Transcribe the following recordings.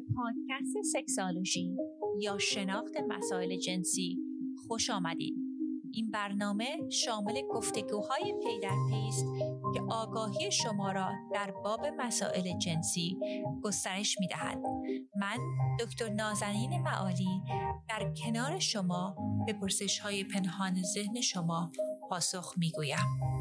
پادکست سکسالوژی یا شناخت مسائل جنسی خوش آمدید. این برنامه شامل گفتگوهای پی در پیست که آگاهی شما را در باب مسائل جنسی گسترش می دهد. من دکتر نازنین معالی در کنار شما به پرسش های پنهان ذهن شما پاسخ می گویم.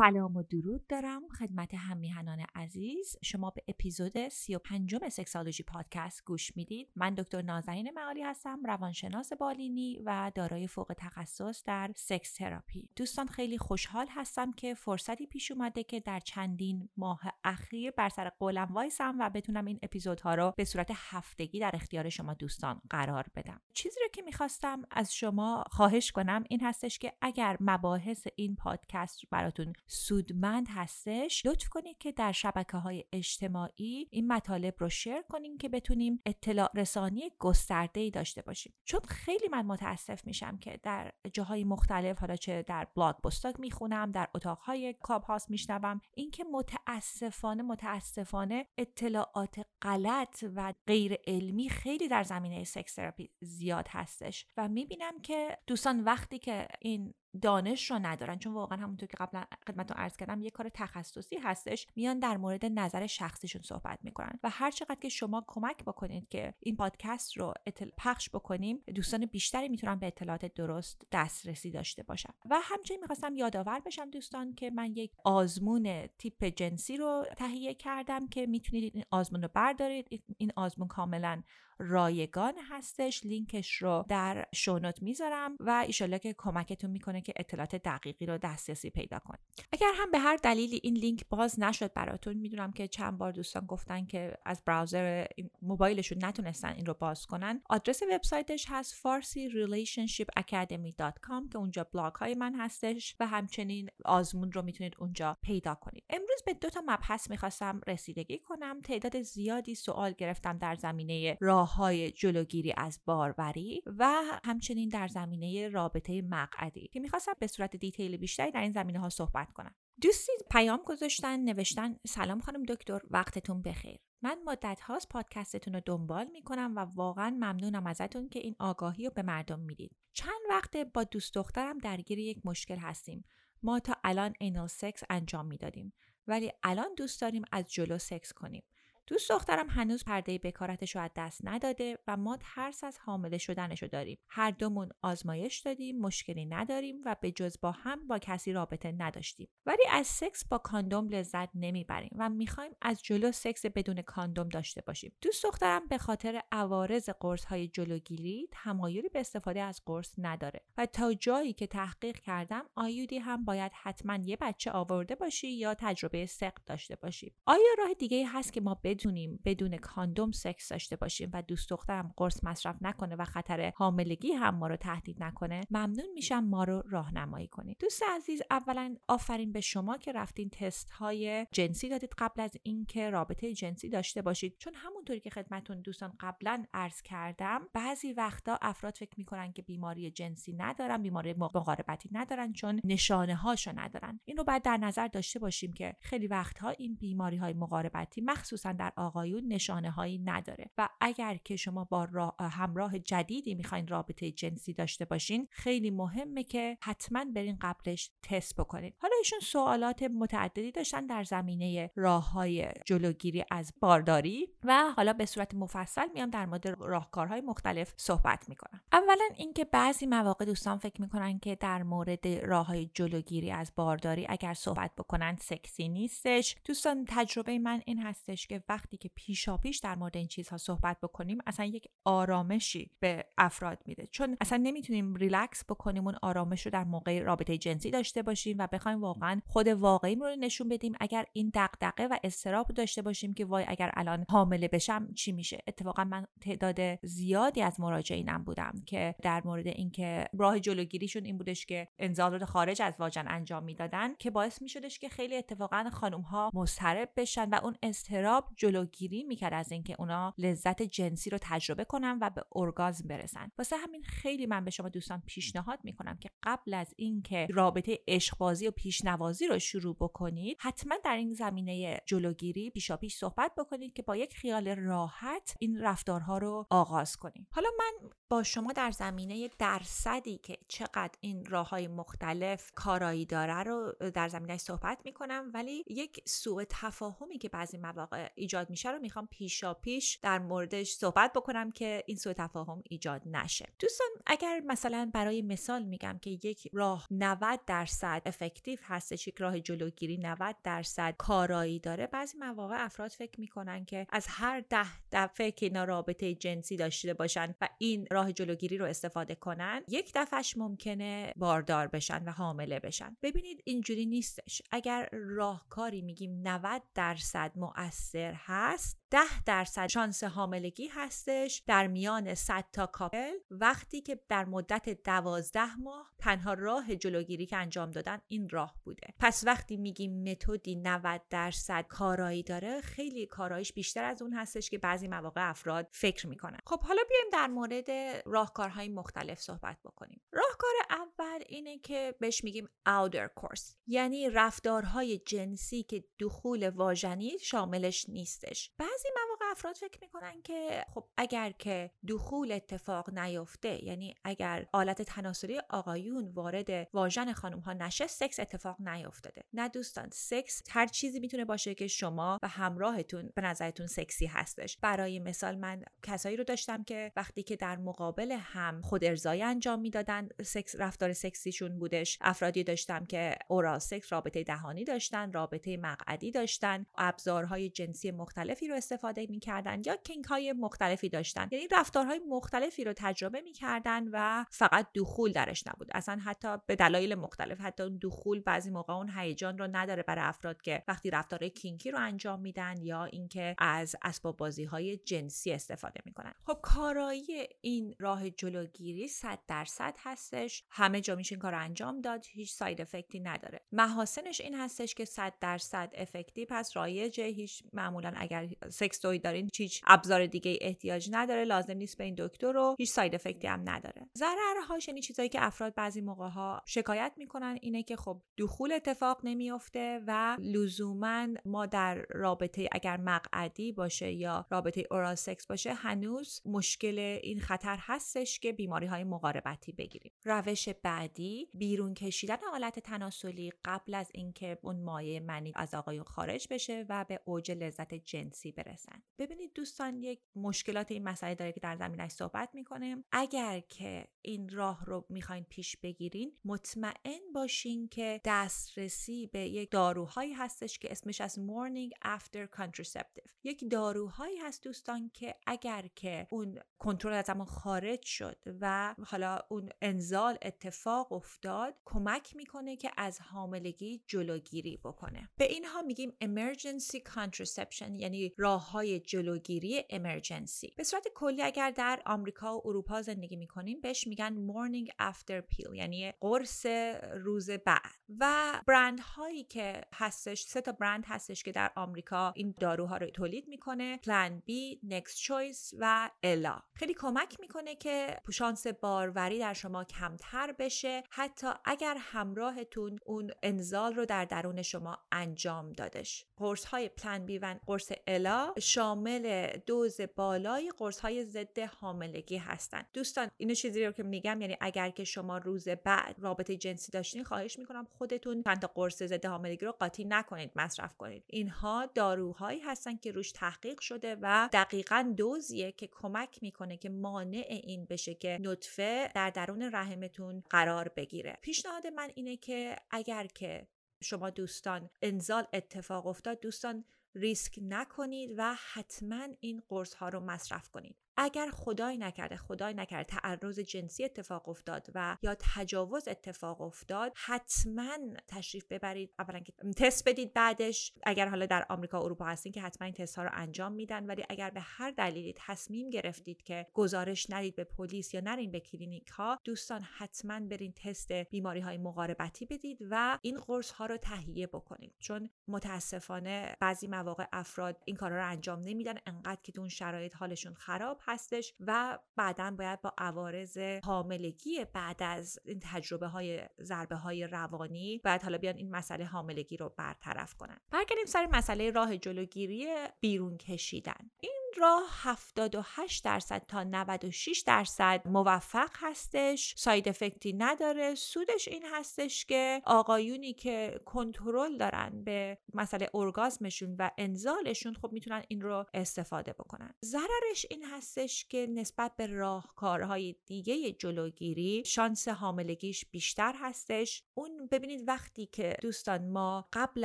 سلام و درود دارم خدمت هم‌میهنان عزیز. شما به اپیزود 35 سکسالوژی پادکست گوش می‌دید. من دکتر نازنین معالی هستم روانشناس بالینی و دارای فوق تخصص در sex therapy. دوستان خیلی خوشحال هستم که فرصتی پیش اومده که در چندین ماه اخیر بر سر قولم وایسم و بتونم این اپیزودها رو به صورت هفتگی در اختیار شما دوستان قرار بدم. چیزی رو که می‌خواستم از شما خواهش کنم این هستش که اگر مباحث این پادکست براتون سودمند هستش. لطف کنید که در شبکه های اجتماعی این مطالب رو share کنیم که بتونیم اطلاع رسانی گسترده ای داشته باشیم. چون خیلی من متاسف میشم که در جاهای مختلف حالا چه در blog post ها که می‌خونم در اتاقهای Clubhouse میشنوم اینکه متاسفانه متاسفانه اطلاعات غلط و غیر علمی خیلی در زمینه sex therapy زیاد هستش. و می‌بینم که دوستان وقتی که این دانش رو ندارن. چون واقعا همونطور که قبلا خدمتتون عرض کردم یه کار تخصصی هستش میان در مورد نظر شخصیشون صحبت می‌کنن. و هر چقدر که شما کمک بکنید که این پادکست رو پخش بکنیم دوستان بیشتری می‌تونن به اطلاعات درست دسترسی داشته باشن. و همچنین می‌خواستم یادآور بشم دوستان که من یک آزمون تیپ جنسی رو تهیه کردم که می‌تونید این آزمون رو بردارید. این آزمون کاملا رایگان هستش. لینکش رو در show note می‌ذارم و ایشالله که کمکتون می‌کنه که اطلاعات دقیقی رو دسترسی پیدا کنید. اگر هم به هر دلیلی این لینک باز نشد براتون، می‌دونم که چند بار دوستان گفتن که از browser موبایلشون نتونستن این رو باز کنن. آدرس وبسایتش هست farsi relationshipacademy.com که اونجا بلاگ های من هستش و همچنین آزمون رو می‌تونید اونجا پیدا کنید. امروز به دو تا مبحث می‌خواستم رسیدگی کنم. تعداد زیادی سوال گرفتم در زمینه راه های جلوگیری از باروری و همچنین در زمینه رابطه مقعدی که می‌خواستم به صورت detail بیشتری در این زمینه ها صحبت کنم. دوستی پیام گذاشتن نوشتن سلام خانم دکتر وقتتون بخیر. من مدت هاست پادکستتون رو دنبال می‌کنم و واقعا ممنونم ازتون که این آگاهی رو به مردم می‌دید. چند وقت با دوست دخترم درگیر یک مشکل هستیم. ما تا الان anal sex انجام می‌دادیم. ولی الان دوست داریم از جلو سکس کنیم. دوست دخترم هنوز پرده بکارتش رو از دست نداده و ما ترس از حامله شدنش رو داریم. هر دومون آزمایش دادیم مشکلی نداریم و به جز با هم با کسی رابطه نداشتیم. ولی از سکس با کاندوم لذت نمی‌بریم و می‌خوایم از جلو سکس بدون کاندوم داشته باشیم. دوست دخترم به خاطر عوارض قرص های جلوگیری تمایلی به استفاده از قرص نداره و تا جایی که تحقیق کردم آیودی هم باید حتما یه بچه آورده باشی یا تجربه سقط داشته باشیم آیا راه دیگه هست که ما بتونیم بدون کاندوم سکس داشته باشیم و دوست دخترم قرص مصرف نکنه و خطر حاملگی هم ما رو تهدید نکنه ممنون میشم ما رو راهنمایی کنید. دوست عزیز اولا آفرین به شما که رفتین تست های جنسی دادید قبل از اینکه رابطه جنسی داشته باشید. چون همونطوری که خدمتون دوستان قبلا عرض کردم بعضی وقتا افراد فکر می‌کنن که بیماری جنسی ندارن بیماری مقاربتی ندارن چون نشانه هاشو ندارن. اینو بعد در نظر داشته باشیم که خیلی وقتها این بیماری های مقاربتی مخصوصا در آقایون نشانه هایی نداره. و اگر که شما با همراه جدیدی می‌خواین رابطه جنسی داشته باشین خیلی مهمه که حتما برین قبلش تست بکنید حالا ایشون سوالات متعددی داشتن در زمینه راه های جلوگیری از بارداری و حالا به صورت مفصل میام در مورد راهکارهای مختلف صحبت می‌کنم. اولا اینکه بعضی مواقع دوستان فکر می‌کنن که در مورد راه های جلوگیری از بارداری اگر صحبت بکنن سکسی نیستش. دوستان تجربه من این هستش که وقتی که پیشا پیش در مورد این چیزها صحبت بکنیم اصلا یک آرامشی به افراد میده. چون اصلا نمی‌تونیم ریلکس بکنیم اون آرامش رو در موقع رابطه جنسی داشته باشیم و بخوایم واقعا خود واقعی رو نشون بدیم. اگر این دغدغه و استراب داشته باشیم که وای اگر الان حامله بشم چی میشه؟ اتفاقا من تعداد زیادی از مراجعینم بودم که در مورد اینکه راه جلوگیریشون این بودش که انزال رو خارج از واجن انجام می‌دادن که باعث میشدش که خیلی اتفاقا خانم ها مضطرب بشن و اون استراب جلوگیری می‌کرد از اینکه اونا لذت جنسی رو تجربه کنن و به ارگازم برسن. واسه همین خیلی من به شما دوستان پیشنهاد می‌کنم که قبل از اینکه رابطه عشقبازی و پیشنوازی رو شروع بکنید حتما در این زمینه جلوگیری پیشاپیش صحبت بکنید که با یک خیال راحت این رفتارها رو آغاز کنید. حالا من با شما در زمینه درصدی که چقدر این راه های مختلف کارایی داره رو در زمینه صحبت می‌کنم ولی یک سوء تفاهمی که بعضی مواقع ایجاد میشه رو می‌خوام پیشا پیش در موردش صحبت بکنم که این سوء تفاهم ایجاد نشه. دوستان اگر مثلا برای مثال میگم که یک راه 90 درصد افکتیو هستش یک راه جلوگیری 90 درصد کارایی داره بعضی مواقع افراد فکر می‌کنن که از هر ده دفعه که اینا رابطه جنسی داشته باشن و این راه جلوگیری رو استفاده کنن یک دفعهش ممکنه باردار بشن و حامله بشن. ببینید اینجوری نیستش. اگر راهکاری میگیم 90 درصد مؤثر هست. 10 درصد شانس حاملگی هستش در میان 100 تا کاپل. وقتی که در مدت 12 ماه تنها راه جلوگیری که انجام دادن این راه بوده. پس وقتی میگیم متدی 90 درصد کارایی داره خیلی کارایش بیشتر از اون هستش که بعضی مواقع افراد فکر می‌کنن. خب حالا بیایم در مورد راهکارهای مختلف صحبت بکنیم. راهکار اول اینه که بهش میگیم outer course یعنی رفتارهای جنسی که دخول واژنی شاملش نیستش. بعضی مواقع افراد فکر می‌کنن که خب اگر که دخول اتفاق نیفته یعنی اگر آلت تناسلی آقایون وارد واژن خانم ها نشه سکس اتفاق نیفتاده نه دوستان سکس هر چیزی می‌تونه باشه که شما و همراهتون به نظرتون سکسی هستش. برای مثال من کسایی رو داشتم که وقتی که در مقابل هم خود ارضایی انجام می‌دادن سکس رفتار سکسیشون بودش. افرادی داشتم که oral sex رابطه دهانی داشتن رابطه مقعدی داشتن ابزارهای جنسی مختلفی رو استفاده می‌کردن یا kink های مختلفی داشتن. یعنی رفتارهای مختلفی رو تجربه می‌کردن و فقط دخول درش نبود. اصلا حتی به دلایل مختلف حتی دخول بعضی موقع اون هیجان رو نداره برای افراد که وقتی رفتارهای kinky رو انجام میدن یا اینکه از اسباب بازی های جنسی استفاده می‌کنن. خب کارایی این راه جلوگیری 100 درصد هستش. همه جا میشه این کار انجام داد. هیچ side effect ی نداره. محاسنش این هستش که 100 درصد effective ه پس رایجه. هیچ معمولا اگر سکس toy دارین هیچ ابزار دیگه احتیاج نداره لازم نیست به این دکتر برین هیچ side effect ی هم نداره. ضررهاش یعنی چیزایی که افراد بعضی موقع ها شکایت می‌کنن اینه که خب دخول اتفاق نمیافته و لزوما ما در رابطه اگر مقعدی باشه یا رابطه oral sex باشه هنوز مشکل این خطر هستش که بیماری های مقاربتی بگیریم. روش بعدی بیرون کشیدن آلت تناسلی قبل از اینکه اون مایع منی از آقایون خارج بشه و به اوج لذت جنسی برسن. ببینید دوستان یک مشکلات این مسئله داره که در زمینش صحبت می‌کنیم. اگر که این راه رو می‌خواین پیش بگیرین مطمئن باشین که دسترسی به یک داروهایی هستش که اسمش از morning after contraceptive. یک داروهایی هست دوستان که اگر که اون کنترل از زمان خارج شد و حالا اون انزال اتفاق افتاد کمک می‌کنه که از حاملگی جلوگیری بکنه. به اینها میگیم emergency contraception یعنی راه های جلوگیری امرجنسی به صورت کلی اگر در آمریکا و اروپا زندگی می‌کنیم بهش میگن morning after pill یعنی قرص روز بعد. و برند هایی که هستش سه تا برند هستش که در آمریکا این داروها رو تولید می‌کنه پلان بی نکست چویس و الا خیلی کمک می‌کنه که شانس باروری در شما کمتر بشه حتی اگر همراهتون اون انزال رو در درون شما انجام دادش. قرص های پلان بی و قرص الا شامل دوز بالای قرص های ضد حاملگی هستن. دوستان اینو چیزی رو که میگم یعنی اگر که شما روز بعد رابطه جنسی داشتین خواهش می‌کنم خودتون چند تا قرص ضد حاملگی رو قاطی نکنید مصرف کنید. اینها داروهایی هستن که روش تحقیق شده و دقیقا دوزیه که کمک می‌کنه که مانع این بشه که نطفه در درون رحمتون قرار بگیره. پیشنهاد من اینه که اگر که شما دوستان انزال اتفاق افتاد دوستان ریسک نکنید و حتما این قرص ها رو مصرف کنید. اگر خدای نکرده خدای نکرده تعرض جنسی اتفاق افتاد و یا تجاوز اتفاق افتاد حتما تشریف ببرید. اولا که تست بدید بعدش. اگر حالا در آمریکا و اروپا هستین که حتما این تست ها رو انجام میدن ولی اگر به هر دلیلی تصمیم گرفتید که گزارش ندید به پلیس یا نرین به کلینیک ها دوستان حتما برین تست بیماری های مقاربتی بدید و این قرص ها رو تهیه بکنید. چون متاسفانه بعضی مواقع افراد این کارا رو انجام نمیدن انقدر که اون شرایط حالشون خراب هستش و بعدا باید با عوارض حاملگی بعد از این تجربه های ضربه های روانی بعد حالا بیان این مسئله حاملگی رو برطرف کنن. برگردیم سر مسئله راه جلوگیری بیرون کشیدن. این راه 78 درصد تا 96 درصد موفق هستش. ساید افکتی نداره. سودش این هستش که آقایونی که کنترل دارن به مسئله ارگازمشون و انزالشون خب می‌تونن این رو استفاده بکنن. ضررش این هستش که نسبت به راهکارهای دیگه جلوگیری شانس حاملگیش بیشتر هستش. اون ببینید وقتی که دوستان ما قبل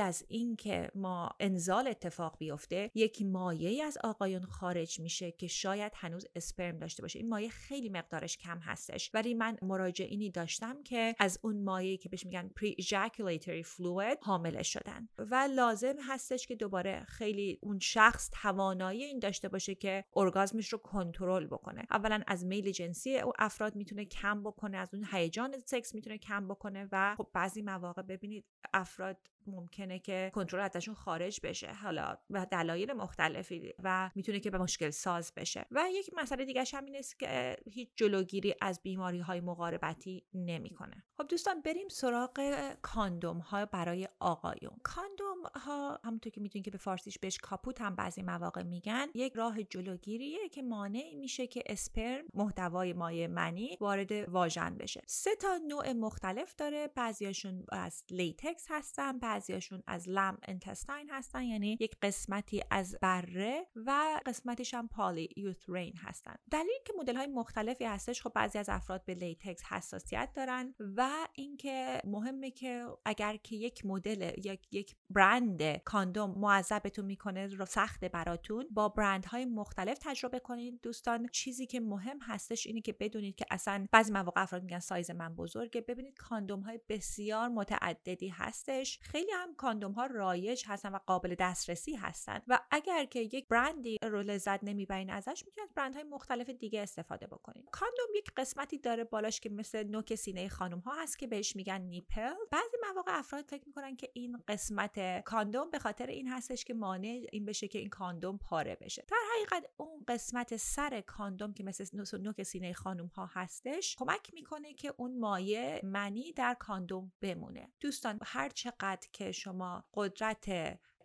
از اینکه ما انزال اتفاق بیفته یک مایه از آقایون خارج میشه که شاید هنوز اسپرم داشته باشه. این مایه خیلی مقدارش کم هستش. ولی من مراجعینی داشتم که از اون مایه که بهش میگن پری ejaculatory فلوید حامله شدن. و لازم هستش که دوباره خیلی اون شخص توانایی این داشته باشه که ارگازمش رو کنترل بکنه. اولا از میل جنسی او افراد می‌تونه کم بکنه از اون هیجان سکس می‌تونه کم بکنه و خب بعضی مواقع ببینید افراد ممکنه که کنترل ازشون خارج بشه حالا و دلایل مختلفی و می‌تونه که به مشکل ساز بشه. و یک مسئله دیگه هم این است که هیچ جلوگیری از بیماری های مقاربتی نمی‌کنه. خب دوستان بریم سراغ کاندوم ها برای آقایون. کاندوم ها همونطور که می‌دونید که به فارسیش بهش کاپوت هم بعضی مواقع میگن یک راه جلوگیریه که مانع میشه که اسپرم محتوای مایع منی وارد واژن بشه. سه تا نوع مختلف داره. بعضیاشون از latex هستن بعضیاشون از lamb intestine هستن یعنی یک قسمتی از بره و قسمتش هم polyurethane هستن. دلیل که مدل های مختلفی هستش خب بعضی از افراد به latex حساسیت دارن و اینکه مهمه که اگر که یک مدل یا یک برند کاندوم معذبتون می‌کنه یا سخته براتون با برندهای مختلف تجربه کنید. دوستان چیزی که مهم هستش اینه که بدونید که اصلا بعضی مواقع افراد میگن سایز من بزرگه. ببینید کاندوم های بسیار متعددی هستش. خیلی هم کاندوم ها رایج هستن و قابل دسترسی هستن و اگر که یک برندی رو لذت نمی‌برین ازش می‌تونید برندهای مختلف دیگه استفاده بکنید کاندوم یک قسمتی داره بالاش که مثل نوک سینه خانم ها هست که بهش میگن nipple. بعضی مواقع افراد فکر می‌کنن که این قسمت کاندوم به خاطر این هستش که مانع این بشه که این کاندوم پاره بشه. در حقیقت اون قسمت سر کاندوم که مثل نوک سینه خانم ها هستش کمک می‌کنه که اون مایع منی در کاندوم بمونه. دوستان هر چقدر که شما قدرت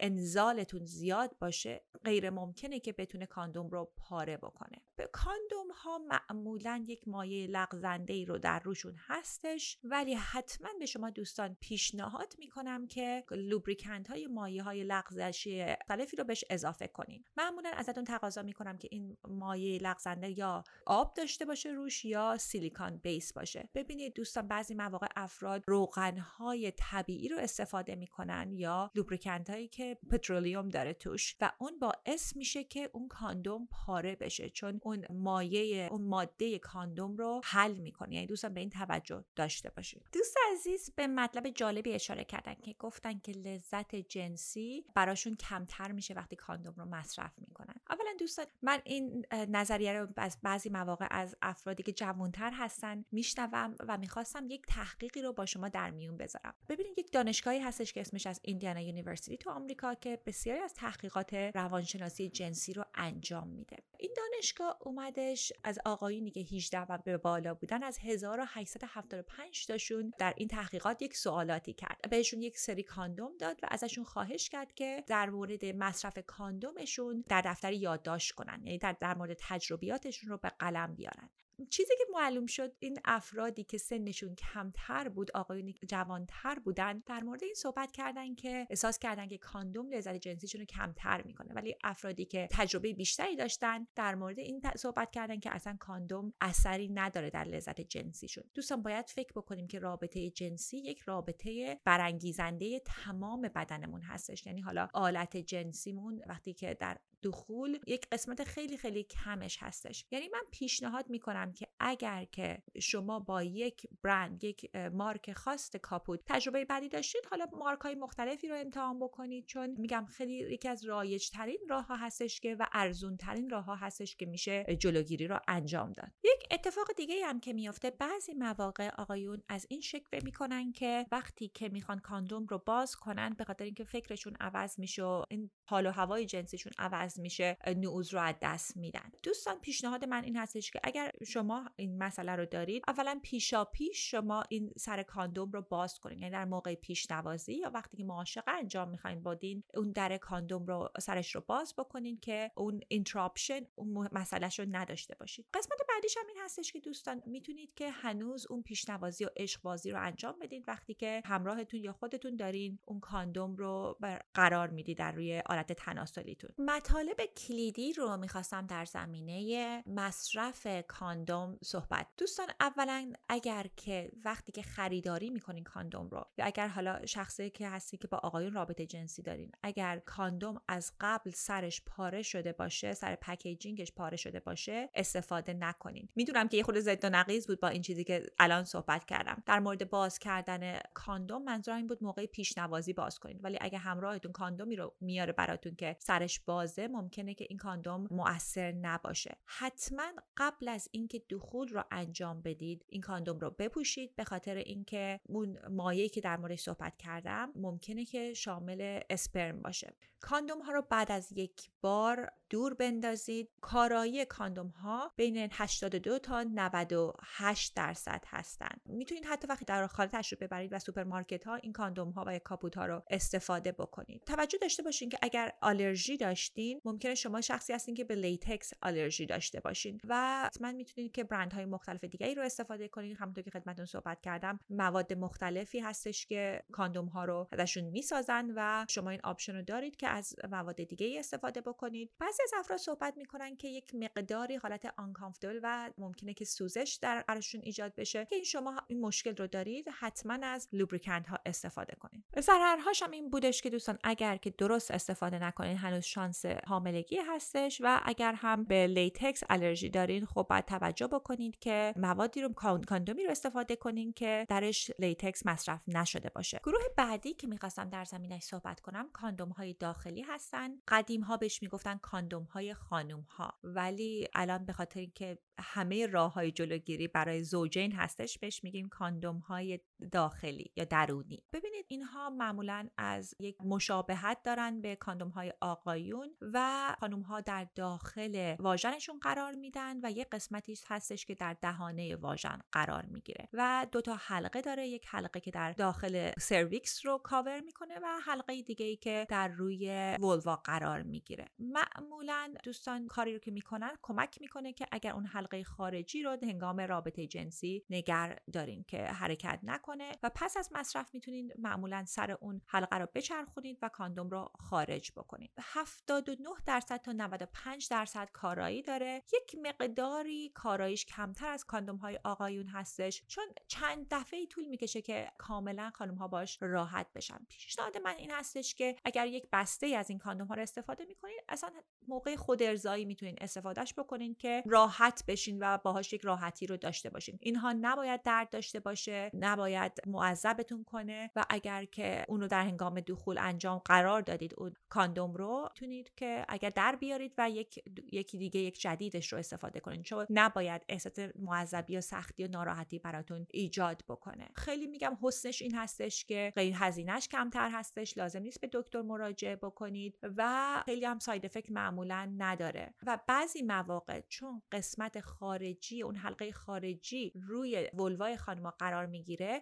انزالتون زیاد باشه غیر ممکنه که بتونه کاندوم رو پاره بکنه. به کاندوم ها معمولا یک مایع لغزنده ای رو در روشون هستش ولی حتما به شما دوستان پیشنهاد می‌کنم که لوبریکنت های مایع های لغزشی مختلفی رو بهش اضافه کنین. معمولا ازتون تقاضا می‌کنم که این مایع لغزنده یا آب داشته باشه روش یا سیلیکان بیس باشه. ببینید دوستان بعضی مواقع افراد روغن های طبیعی رو استفاده می‌کنن یا لوبریکنت هایی که پترولیوم داره توش و اون باعث میشه که اون کاندوم پاره بشه چون اون مایه اون ماده کاندوم رو حل می‌کنه. یعنی دوستان به این توجه داشته باشید. دوست عزیز به مطلب جالبی اشاره کردن که گفتن که لذت جنسی براشون کمتر میشه وقتی کاندوم رو مصرف می‌کنن. اولا دوستان من این نظریه رو از بعضی مواقع از افرادی که جوانتر هستن میشنوم و می‌خواستم یک تحقیقی رو با شما در میون بذارم. ببینید یک دانشگاهی هستش که اسمش هست Indiana University تو آمریکا که بسیاری از تحقیقات روانشناسی جنسی رو انجام میده. این دانشگاه اومدش از آقایونی که 18 و به بالا بودن از 1875 تاشون در این تحقیقات یک سوالاتی کرد. بهشون یک سری کاندوم داد و ازشون خواهش کرد که در مورد مصرف کاندومشون در دفتر یادداشت کنن یعنی در, در مورد تجربیاتشون رو به قلم بیارن. چیزی که معلوم شد این افرادی که سنشون کمتر بود آقایونی جوانتر بودن در مورد این صحبت کردن که احساس کردن که کاندوم لذت جنسیشون رو کمتر می‌کنه. ولی افرادی که تجربه بیشتری داشتن در مورد این صحبت کردن که اصلا کاندوم اثری نداره در لذت جنسیشون. دوستان باید فکر بکنیم که رابطه جنسی یک رابطه برانگیزنده تمام بدنمون هستش. یعنی حالا آلت جنسیمون وقتی که در دخول یک قسمت خیلی خیلی کمش هستش. یعنی من پیشنهاد می‌کنم که اگر که شما با یک برند یک مارک خاص کاپوت تجربه بعدی داشتید حالا مارک های مختلفی رو امتحان بکنید. چون میگم خیلی یکی از رایج ترین راه ها هستش که و ارزون ترین راه ها هستش که میشه جلوگیری رو انجام داد. یک اتفاق دیگه هم که میافته بعضی مواقع آقایون از این شکل می‌کنن که وقتی که می‌خوان کاندوم رو باز کنن به خاطر اینکه فکرشون عوض میشه این حال و هوای جنسیشون عوض میشه نعوز رو از دست میدن. دوستان پیشنهاد من این هستش که اگر شما این مسئله رو دارید اولا پیشا پیش شما این سر کاندوم رو باز کنید یعنی در موقع پیشنوازی یا وقتی که معاشقه انجام می‌خواین بدین اون در کاندوم رو سرش رو باز بکنین که اون interruption اون مسئلهش رو نداشته باشید. قسمت بعدیش هم این هستش که دوستان می‌تونید که هنوز اون پیشنوازی و عشق بازی رو انجام بدید وقتی که همراهتون یا خودتون دارین اون کاندوم رو قرار می‌دید در روی تناسلیتون. مطالب کلیدی رو می‌خواستم در زمینه مصرف کاندوم صحبت. دوستان اولا اگر که وقتی که خریداری می‌کنین کاندوم رو یا اگر حالا شخصی که هستی که با آقایون رابطه جنسی دارین اگر کاندوم از قبل سرش پاره شده باشه سر packaging ش پاره شده باشه استفاده نکنین. می‌دونم که یه خود ضد و نقیض بود با این چیزی که الان صحبت کردم. در مورد باز کردن کاندوم منظور این بود موقع پیشنوازی باز کنید ولی اگه همراهتون کاندومی رو میاره براتون که سرش بازه ممکنه که این کاندوم مؤثر نباشه. حتما قبل از اینکه دخول رو انجام بدید این کاندوم رو بپوشید. به خاطر اینکه اون مایعی که در موردش صحبت کردم ممکنه که شامل اسپرم باشه. کاندوم ها رو بعد از یک بار دور بندازید. کارایی کاندوم ها بین 82 تا 98 درصد هستند می‌تونید حتی وقتی در خانه تشریف ببرید و سوپرمارکت ها این کاندوم ها و کاپوت ها رو استفاده بکنید. توجه داشته باشین که اگر آلرژی داشتین ممکنه شما شخصی هستین که به latex آلرژی داشته باشین و حتما می‌تونید که برند های مختلف دیگری رو استفاده کنید همونطور که خدمتتون صحبت کردم مواد مختلفی هستش که کاندوم ها رو ازشون می‌سازن و شما این option رو دارید که از مواد دیگه استفاده بکنید. بعضی از افراد صحبت می‌کنن که یک مقداری حالت uncomfortable و ممکنه که سوزش در قرارشون ایجاد بشه. که این شما این مشکل رو دارید حتما از lubricant ها استفاده کنید ضررهاش هم این بودش که دوستان اگر که درست استفاده نکنید هنوز شانس حاملگی هستش و اگر هم به latex آلرژی دارین خب باید توجه بکنید که موادی رو کاندومی رو استفاده کنین که درش latex مصرف نشده باشه. گروه بعدی که می‌خواستم در زمینش صحبت کنم کاندوم های داخلی هستن. قدیم ها بهش می‌گفتن کاندوم های خانوم ها ولی الان به خاطر اینکه همه راه های جلوگیری برای زوجین هستش بهش میگیم کاندوم های داخلی یا درونی. ببینید اینها معمولا از یک مشابهت دارن به کاندوم های آقایون و خانوم ها در داخل واژنشون قرار میدن و یک قسمتی هستش که در دهانه واژن قرار می‌گیره و دو تا حلقه داره. یک حلقه که در داخل cervix رو کاور می‌کنه و حلقه دیگه ای که در روی ولوا قرار می‌گیره. معمولا دوستان کاری رو که می‌کنن کمک می‌کنه که اگر اون حلقه خارجی رو هنگام رابطه جنسی نگر دارین که حرکت نکنه و پس از مصرف می‌تونین معمولا سر اون حلقه رو بچرخونید و کاندوم رو خارج بکنید 79 درصد تا 95 درصد کارایی داره. یک مقداری کاراییش کمتر از کاندوم های آقایون هستش چون چند دفعه طول می‌کشه که کاملا خانم ها باش راحت بشن. پیشنهاد من این هستش که اگر یک بسته از این کاندوم ها رو استفاده می‌کنین اصلا موقع خود ارزایی می‌تونین استفادهش بکنین که راحت بشین و باهاش یک راحتی رو داشته باشین. اینها نباید درد داشته باشه نباید معذبتون کنه و اگر که اونو در هنگام دخول انجام قرار دادید اون کاندوم رو می‌تونید که اگر در بیارید و یک یکی دیگه یک جدیدش رو استفاده کنین چون نباید احساس معذبی و سختی و ناراحتی براتون ایجاد بکنه. خیلی میگم حسنش این هستش که غیر هزینهش کمتر هستش لازم نیست به دکتر مراجعه بکنید و خیلی هم ساید افکت معمولا نداره. و بعضی مواقع چون قسمت خارجی اون حلقه خارجی روی ولوای خانم قرار می‌گیره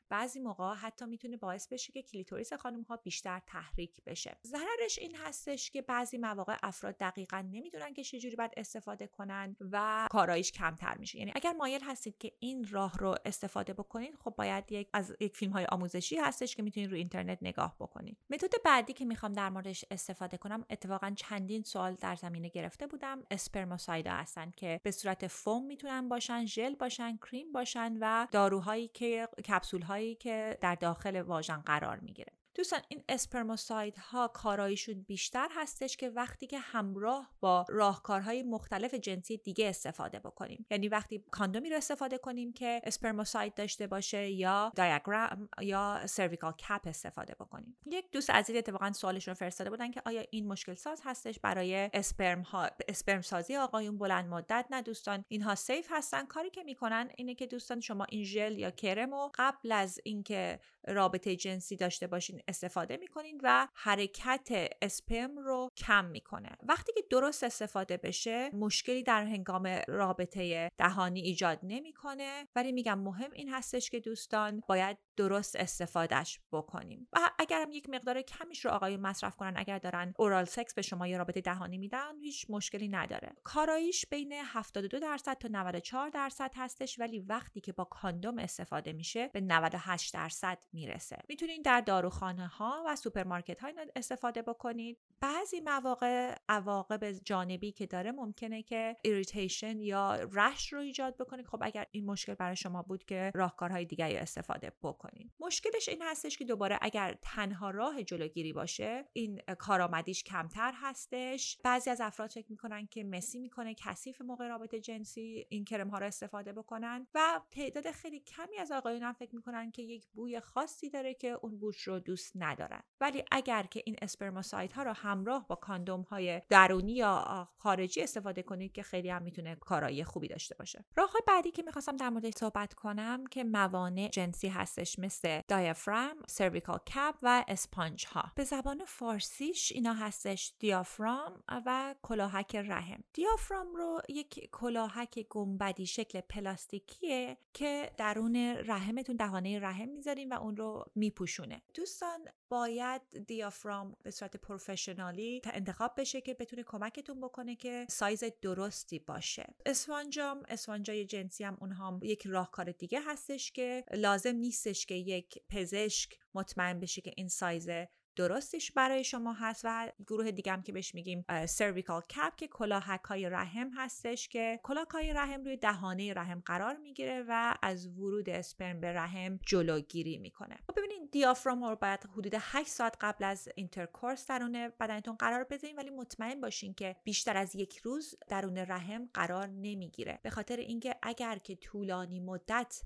بعضی موقع حتی می‌تونه باعث بشه که کلیتوریس خانم ها بیشتر تحریک بشه. ضررش این هستش که بعضی مواقع افراد دقیقا نمی‌دونن که چجوری باید استفاده کنن و کارایش کمتر میشه. یعنی اگر مایل هستید که این راه رو استفاده بکنید خب باید یک از یک فیلم های آموزشی هستش که می‌تونید رو اینترنت نگاه بکنید. method بعدی که می‌خوام در موردش استفاده کنم اتفاقا چندین سوال در زمینه گرفته بودم. spermicide ا هستن که به صورت foam می‌تونن باشن ژل باشن کریم باشن و داروهایی که کپسول هایی که در داخل واژن قرار می‌گیره. دوستان این spermicide ها کارایشون بیشتر هستش که وقتی که همراه با راهکارهای مختلف جنسی دیگه استفاده بکنیم. یعنی وقتی کاندومی رو استفاده کنیم که spermicide داشته باشه یا diaphragm یا cervical cap استفاده بکنیم. یک دوست عزیز اتفاقا سوالشون فرستاده بودن که آیا این مشکل ساز هستش برای اسپرم ها اسپرم سازی آقایون؟ بلند مدت نه دوستان. اینها safe هستن. کاری که می‌کنن اینه که دوستان شما این ژل یا کرم و قبل از اینکه رابطه جنسی داشته باشین استفاده می‌کنین و حرکت اسپرم رو کم می‌کنه. وقتی که درست استفاده بشه مشکلی در هنگام رابطه دهانی ایجاد نمی‌کنه. ولی میگم مهم این هستش که دوستان باید درست استفادهش بکنیم. و اگرم یک مقدار کمیش رو آقایون مصرف کنن اگر دارن oral سکس به شما یا رابطه دهانی میدن هیچ مشکلی نداره. کاراییش بین 72 درصد تا 94 درصد هستش ولی وقتی که با کاندوم استفاده میشه به 98 درصد می‌رسه. می‌تونید در داروخانه ها و سوپرمارکت های استفاده بکنید. بعضی مواقع عواقب جانبی که داره ممکنه که irritation یا rash رو ایجاد بکنه خب اگر این مشکل برای شما بود که راهکارهای دیگری استفاده بکنید. مشکلش این هستش که دوباره اگر تنها راه جلوگیری باشه این کارآمدیش کمتر هستش. بعضی از افراد فکر می‌کنن که messy می‌کنه کثیف موقع رابطه جنسی این کرم ها رو استفاده بکنن و تعداد خیلی کمی از آقایون هم فکر می‌کنن که یک بوی خاصی داره که اون بوش رو دوست ندارن. ولی اگر که این اسپرماسایت ها رو همراه با کاندوم های درونی یا خارجی استفاده کنید که خیلی هم می‌تونه کارایی خوبی داشته باشه. راه بعدی که می‌خواستم در موردش صحبت کنم که موانع جنسی هستش. مثل دایافرام، سرویکال کپ و اسپانج ها به زبان فارسیش اینا هستش دیافرام و کلاهک رحم. دیافرام رو یک کلاهک گنبدی شکل پلاستیکیه که درون رحمتون دهانه رحم می‌ذارین و اون رو میپوشونه. دوستان باید دیافرام به صورت professionally انتخاب بشه که بتونه کمکتون بکنه که سایز درستی باشه. اسفنجام اسفنجای جنسی هم اونها یک راهکار دیگه هستش که لازم نیستش که یک پزشک مطمئن بشه که این سایز درستش برای شما هست و گروه دیگه هم که بهش میگیم cervical cap که کلاهک های رحم هستش که کلاهک های رحم روی دهانه رحم قرار می‌گیره و از ورود اسپرم به رحم جلوگیری می‌کنه. خب ببینید دیافرام رو باید حدود 8 ساعت قبل از intercourse درون بدنتون قرار بذارین ولی مطمئن باشین که بیشتر از یک روز درون رحم قرار نمی‌گیره. به خاطر اینکه اگر که طولانی مدت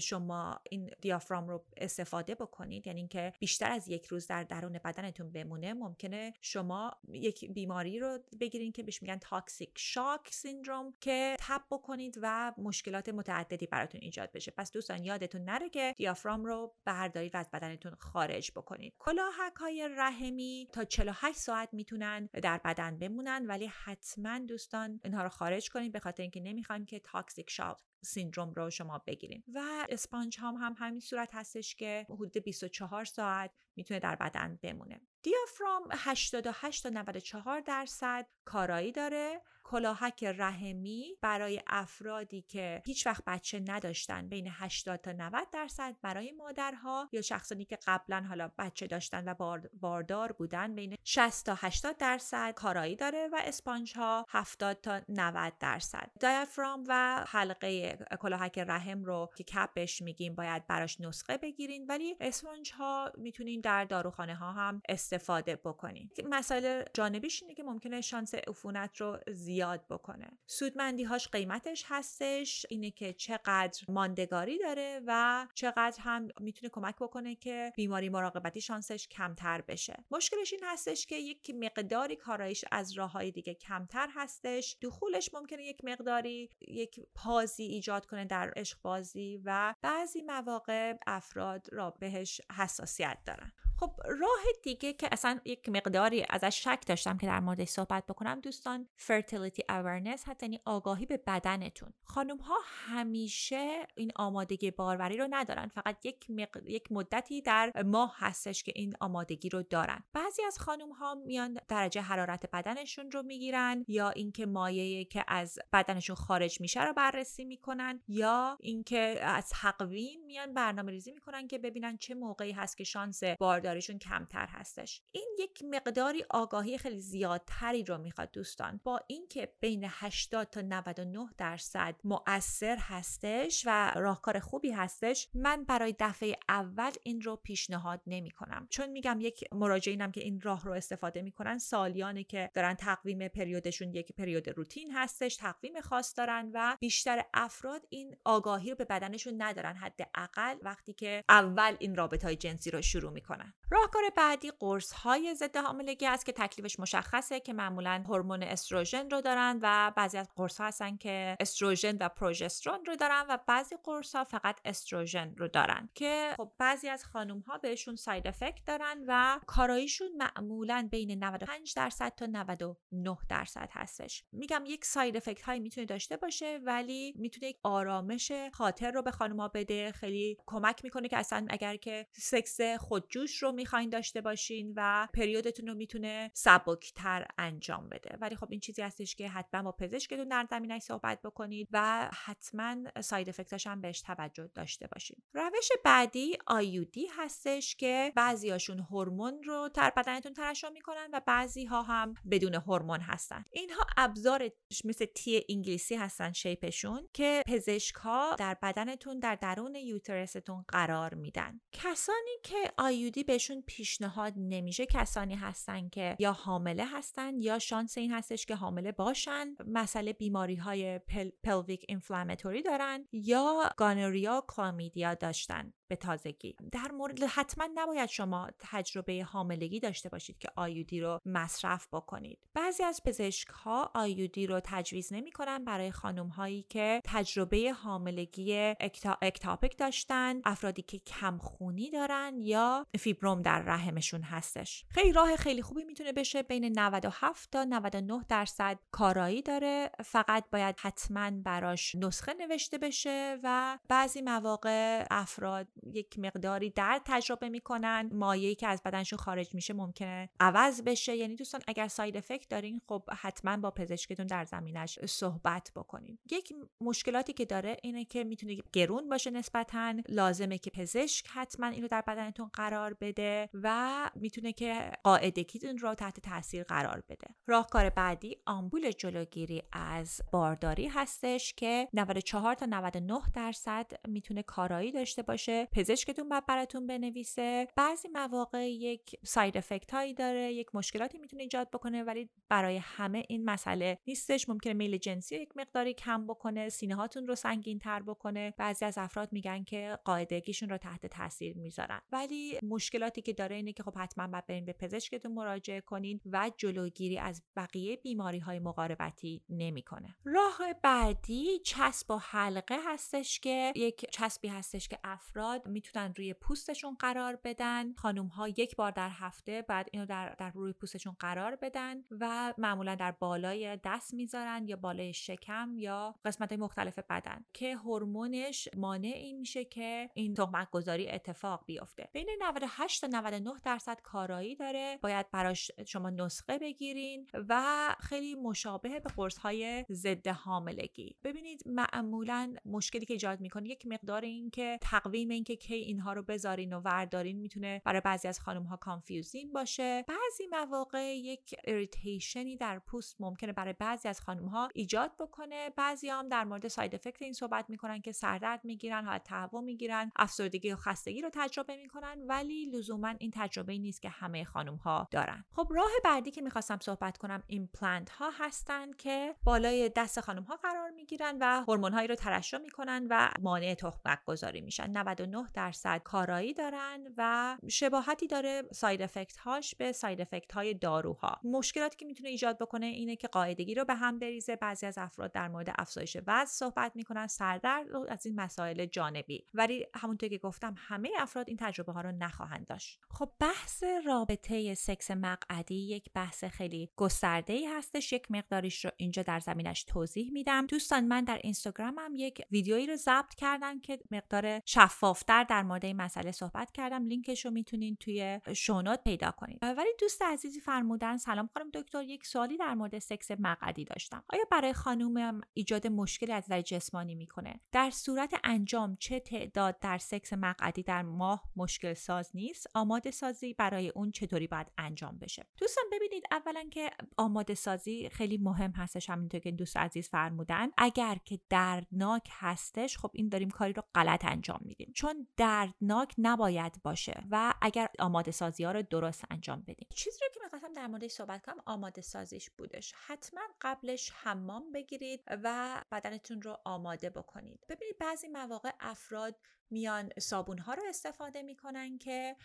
شما این دیافرام رو استفاده بکنید. یعنی اینکه بیشتر از یک روز در درون بدنتون بمونه. ممکنه شما یک بیماری رو بگیرین که بهش میگن toxic shock syndrome که تب بکنید و مشکلات متعددی براتون ایجاد بشه. پس دوستان یادتون نره که دیافرام رو بردارید و از بدنتون خارج بکنید. کلاهک های رحمی تا 48 ساعت می‌تونن در بدن بمونن ولی حتما دوستان اینها رو خارج کنید به خاطر اینکه نمی‌خوایم که toxic shock سیندروم رو شما بگیریم. و اسپانج هم هم همین صورت هستش که حدود 24 ساعت می‌تونه در بدن بمونه. دیافرام 88 تا 94 درصد کارایی داره کلاهک رحمی برای افرادی که هیچ وقت بچه نداشتن بین 80 تا 90 درصد برای مادرها یا شخصانی که قبلا حالا بچه داشتن و باردار بودن بین 60 تا 80 درصد کارایی داره و اسپانج ها 70 تا 90 درصد. دیافرام و حلقه کلاهک رحم رو که کپش میگیم باید براش نسخه بگیرین ولی اسپانج ها می‌تونین در داروخانه ها هم استفاده بکنین. مسائل جانبیش اینه که ممکنه شانس عفونت رو زیاد بکنه. سودمندی هاش قیمتش هستش اینه که چقدر ماندگاری داره و چقدر هم می‌تونه کمک بکنه که بیماری مراقبتی شانسش کمتر بشه. مشکلش این هستش که یک مقداری کارایش از راه های دیگه کمتر هستش. دخولش ممکنه یک مقداری یک پازی ایجاد کنه در عشق بازی و بعضی مواقع افراد را بهش حساسیت دارن. خب راه دیگه که اصلا یک مقداری ازش شک داشتم که در موردش صحبت بکنم دوستان fertility awareness هست یعنی آگاهی به بدنتون. خانم ها همیشه این آمادگی باروری رو ندارن فقط یک, یک مدتی در ماه هستش که این آمادگی رو دارن. بعضی از خانم ها میان درجه حرارت بدنشون رو می‌گیرن یا اینکه مایه که از بدنشون خارج میشه رو بررسی می‌کنن یا اینکه از تقویم میان برنامه ریزی می‌کنن که ببینن چه موقعی هست که شانس بارداری پایداریشون کمتر هستش. این یک مقداری آگاهی خیلی زیادتری رو می‌خواد دوستان. با اینکه بین 80 تا 99 درصد مؤثر هستش و راهکار خوبی هستش من برای دفعه اول این رو پیشنهاد نمی کنم چون میگم یک مراجعینم که این راه رو استفاده می‌کنن سالیانی که دارن تقویم پریودشون یک پریود روتین هستش تقویم خاص دارن و بیشتر افراد این آگاهی رو به بدنشون ندارن حداقل وقتی که اول این رابطه های جنسی رو شروع می‌کنن. راهکار بعدی قرص های ضد حاملگی است که تکلیفش مشخصه که معمولا هورمون استروژن رو دارن و بعضی از قرص ها هستن که استروژن و پروژسترون رو دارن و بعضی قرص ها فقط استروژن رو دارن که خب بعضی از خانم ها بهشون ساید افکت دارن و کاراییشون معمولا بین 95 درصد تا 99 درصد هستش. میگم یک side effect هایی می‌تونه داشته باشه ولی می‌تونه یک آرامش خاطر رو به خانم بده. خیلی کمک می‌کنه که اصلا اگر که سکس خودجوش رو می‌خواین داشته باشین و پریودتون رو می‌تونه سبکتر انجام بده. ولی خب این چیزی هستش که حتما با پزشکتون در زمینش صحبت بکنید و حتما side effect اش هم بهش توجه داشته باشید روش بعدی IUD هستش که بعضیاشون هورمون رو در بدنتون ترشح می‌کنن و بعضی ها هم بدون هورمون هستن. اینها ابزار مثل T انگلیسی هستن shape شون که پزشک ها در بدنتون در درون uterus تون قرار میدن. کسانی که IUD بهشون پیشنهاد نمیشه. کسانی هستن که یا حامله هستن یا شانس این هستش که حامله باشن. مسئله بیماری های pel، pelvic inflammatory دارن یا gonorrhea chlamydia داشتن. به تازگی. در مورد حتما نباید شما تجربه حاملگی داشته باشید که IUD رو مصرف بکنید. بعضی از پزشک ها IUD رو تجویز نمی کنن برای خانم هایی که تجربه حاملگی ecto... ectopic داشتن افرادی که کمخونی دارن یا فیبروم در رحمشون هستش. خیلی راه خیلی خوبی می‌تونه بشه بین 97 تا 99 درصد کارایی داره. فقط باید حتما براش نسخه نوشته بشه و بعضی مواقع افراد یک مقداری درد تجربه می‌کنن. مایعی که از بدنشون خارج میشه ممکنه عوض بشه. یعنی دوستان اگر ساید افکت دارین خب حتما با پزشکتون در زمینش صحبت بکنین. یک مشکلاتی که داره اینه که می‌تونه گرون باشه نسبتا. لازمه که پزشک حتما اینو در بدنتون قرار بده و می‌تونه که قاعدگیتون رو تحت تاثیر قرار بده. راهکار بعدی آمبول جلوگیری از بارداری هستش که 94 تا 99 درصد می‌تونه کارایی داشته باشه. پزشکتون باید براتون بنویسه. بعضی مواقع یک ساید افکت هایی داره یک مشکلاتی می‌تونه ایجاد بکنه ولی برای همه این مسئله نیستش. ممکنه میل جنسی یک مقداری کم بکنه سینه هاتون رو سنگین تر بکنه. بعضی از افراد میگن که قاعدگیشون رو تحت تاثیر می‌ذارن. ولی مشکلاتی که داره اینه که خب حتما باید برین به پزشکتون مراجعه کنین و جلوگیری از بقیه بیماری های مقاربتی نمی‌کنه. راه بعدی چسب و حلقه هستش که یک چسبی هستش که افراد می‌تونن روی پوستشون قرار بدن. خانم ها یک بار در هفته بعد اینو در, در روی پوستشون قرار بدن و معمولا در بالای دست می‌ذارن یا بالای شکم یا قسمت های مختلف بدن که هورمونش مانع این میشه که این تخمک گذاری اتفاق بیفته. بین 98 تا 99 درصد کارایی داره. باید براش شما نسخه بگیرین و خیلی مشابه به قرص های ضد حاملگی. ببینید معمولا مشکلی که ایجاد می‌کنه یک مقدار این که تقویم این که کی اینها رو بذارین و وردارین می‌تونه برای بعضی از خانم ها confusing باشه. بعضی مواقع یک irritation ی در پوست ممکنه برای بعضی از خانم ها ایجاد بکنه. بعضی هم در مورد side effect این صحبت می‌کنن که سردرد می‌گیرن حالت تهوع می‌گیرن افسردگی و خستگی رو تجربه می‌کنن ولی لزوما این تجربه نیست که همه خانم ها دارن. خب راه بعدی که می‌خواستم صحبت کنم ایمپلنت ها هستن که بالای دست خانم ها قرار می‌گیرن و هورمون هایی رو ترشح می‌کنن و مانع تخمک گذاری میشن 99 درصد کارایی دارن و شباهتی داره side effect هاش به side effect های داروها. مشکلاتی که می‌تونه ایجاد بکنه اینه که قاعدگی رو به هم بریزه. بعضی از افراد در مورد افزایش وزن صحبت می‌کنن سردرد از این مسائل جانبی. ولی همونطور که گفتم همه افراد این تجربه ها رو نخواهند داشت. خب بحث رابطه سکس مقعدی یک بحث خیلی گسترده ای هستش. یک مقداریش رو اینجا در زمینش توضیح میدم. دوستان من در اینستاگرامم یک ویدیویی رو ضبط کردم که مقدار شفاف بیشتر در مورد این مسئله صحبت کردم. لینکش رو می‌تونین توی شونوت پیدا کنید ولی دوست عزیزی فرمودن سلام خانم دکتر یک سوالی در مورد سکس مقعدی داشتم. آیا برای خانومم ایجاد مشکلی از نظر جسمانی می‌کنه؟ در صورت انجام چه تعداد در سکس مقعدی در ماه مشکل ساز نیست؟ آماده سازی برای اون چطوری باید انجام بشه؟ دوستان ببینید اولا که آماده سازی خیلی مهم هستش. همینطور که دوست عزیز فرمودن اگر که دردناک هستش خب این داریم کاری رو غلط انجام میدیم. چون دردناک نباید باشه و اگر آماده سازی ها رو درست انجام بدیم. چیزی رو که می‌خواستم در موردش صحبت کنم آماده سازیش بودش. حتما قبلش حمام بگیرید و بدنتون رو آماده بکنید. ببینید بعضی مواقع افراد میان صابون ها رو استفاده می‌کنن که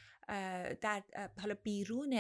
در حالا بیرون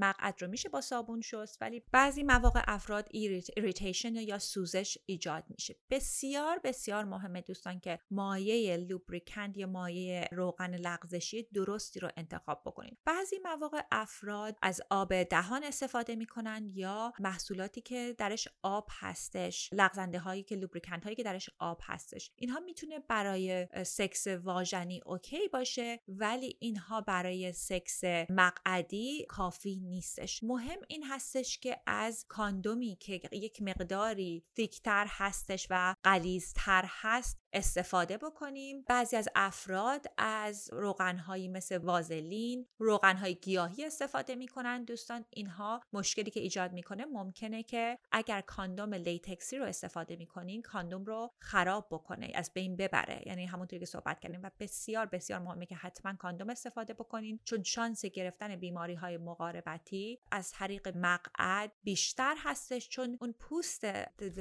مقعد رو میشه با صابون شست ولی بعضی مواقع افراد irritation یا سوزش ایجاد میشه. بسیار بسیار مهمه دوستان که مایه lubricant یا مایه روغن لغزشی درستی رو انتخاب بکنید بعضی مواقع افراد از آب دهان استفاده می‌کنن یا محصولاتی که درش آب هستش لغزنده هایی که lubricant هایی که درش آب هستش. اینها می‌تونه برای سکس واژنی OK باشه ولی اینها برای سکس مقعدی کافی نیستش. مهم این هستش که از کاندومی که یک مقداری thick تر هستش و غلیظ‌تر هست استفاده بکنیم. بعضی از افراد از روغنهایی مثل وازلین روغنهای گیاهی استفاده می‌کنن. دوستان اینها مشکلی که ایجاد می‌کنه ممکنه که اگر کاندوم latex ی رو استفاده می‌کنین کاندوم رو خراب بکنه از بین ببره. یعنی همونطوری که صحبت کردیم و بسیار بسیار مهمه که حتما کاندوم استفاده بکنین. چون شانس گرفتن بیماری های مقاربتی از طریق مقعد بیشتر هستش. چون اون پوست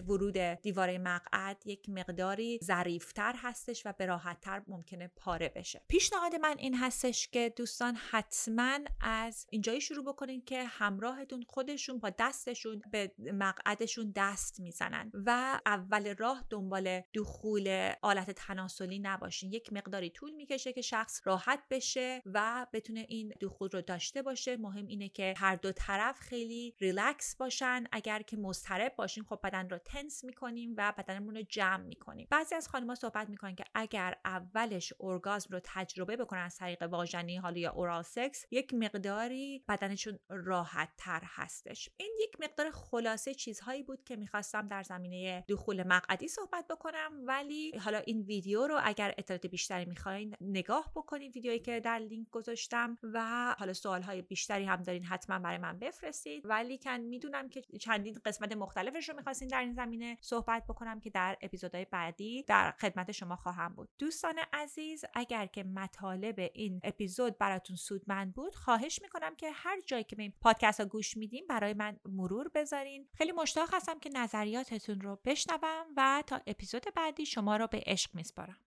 ورود دیواره مقعد یک مقداری ظریفتر هستش و به راحتتر ممکنه پاره بشه. پیشنهاد من این هستش که دوستان حتما از اینجایی شروع بکنین که همراهتون خودشون با دستشون به مقعدشون دست می‌زنن و اول راه دنبال دخول آلت تناسلی نباشین. یک مقداری طول می‌کشه که شخص راحت بشه و بتونه این دخول رو داشته باشه. مهم اینه که هر دو طرف خیلی ریلکس باشن. اگر که مضطرب باشیم خب بدن رو تنس می‌کنیم و بدنمون رو جمع می‌کنیم. بعضی از خانم‌ها صحبت می‌کنن که اگر اولش ارگازم رو تجربه بکنن از طریق واژنی حالا یا اورال سکس یک مقداری بدنشون راحت تر هستش. این یک مقدار خلاصه چیزهایی بود که می‌خواستم در زمینه دخول مقعدی صحبت بکنم. ولی حالا این ویدیو رو اگر اطلاعات بیشتری می‌خواین نگاه بکنید ویدیویی که در لینک گذاشتم و حالا سوال های بیشتری هم دارین حتما برای من بفرستید. ولی کن می‌دونم که چندین قسمت مختلفش رو می‌خواستین در این زمینه صحبت بکنم که در اپیزودهای بعدی در خدمت شما خواهم بود. دوستان عزیز اگر که مطالب این اپیزود براتون سودمند بود خواهش می‌کنم که هر جایی که به این پادکست ها گوش میدیم برای من مرور بذارین. خیلی مشتاق هستم که نظریاتتون رو بشنوم و تا اپیزود بعدی شما رو به عشق میسپارم.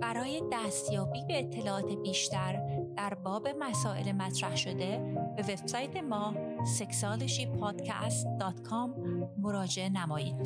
برای دستیابی به اطلاعات بیشتر در باب مسائل مطرح شده به وبسایت ما sexualshypodcast.com مراجعه نمایید.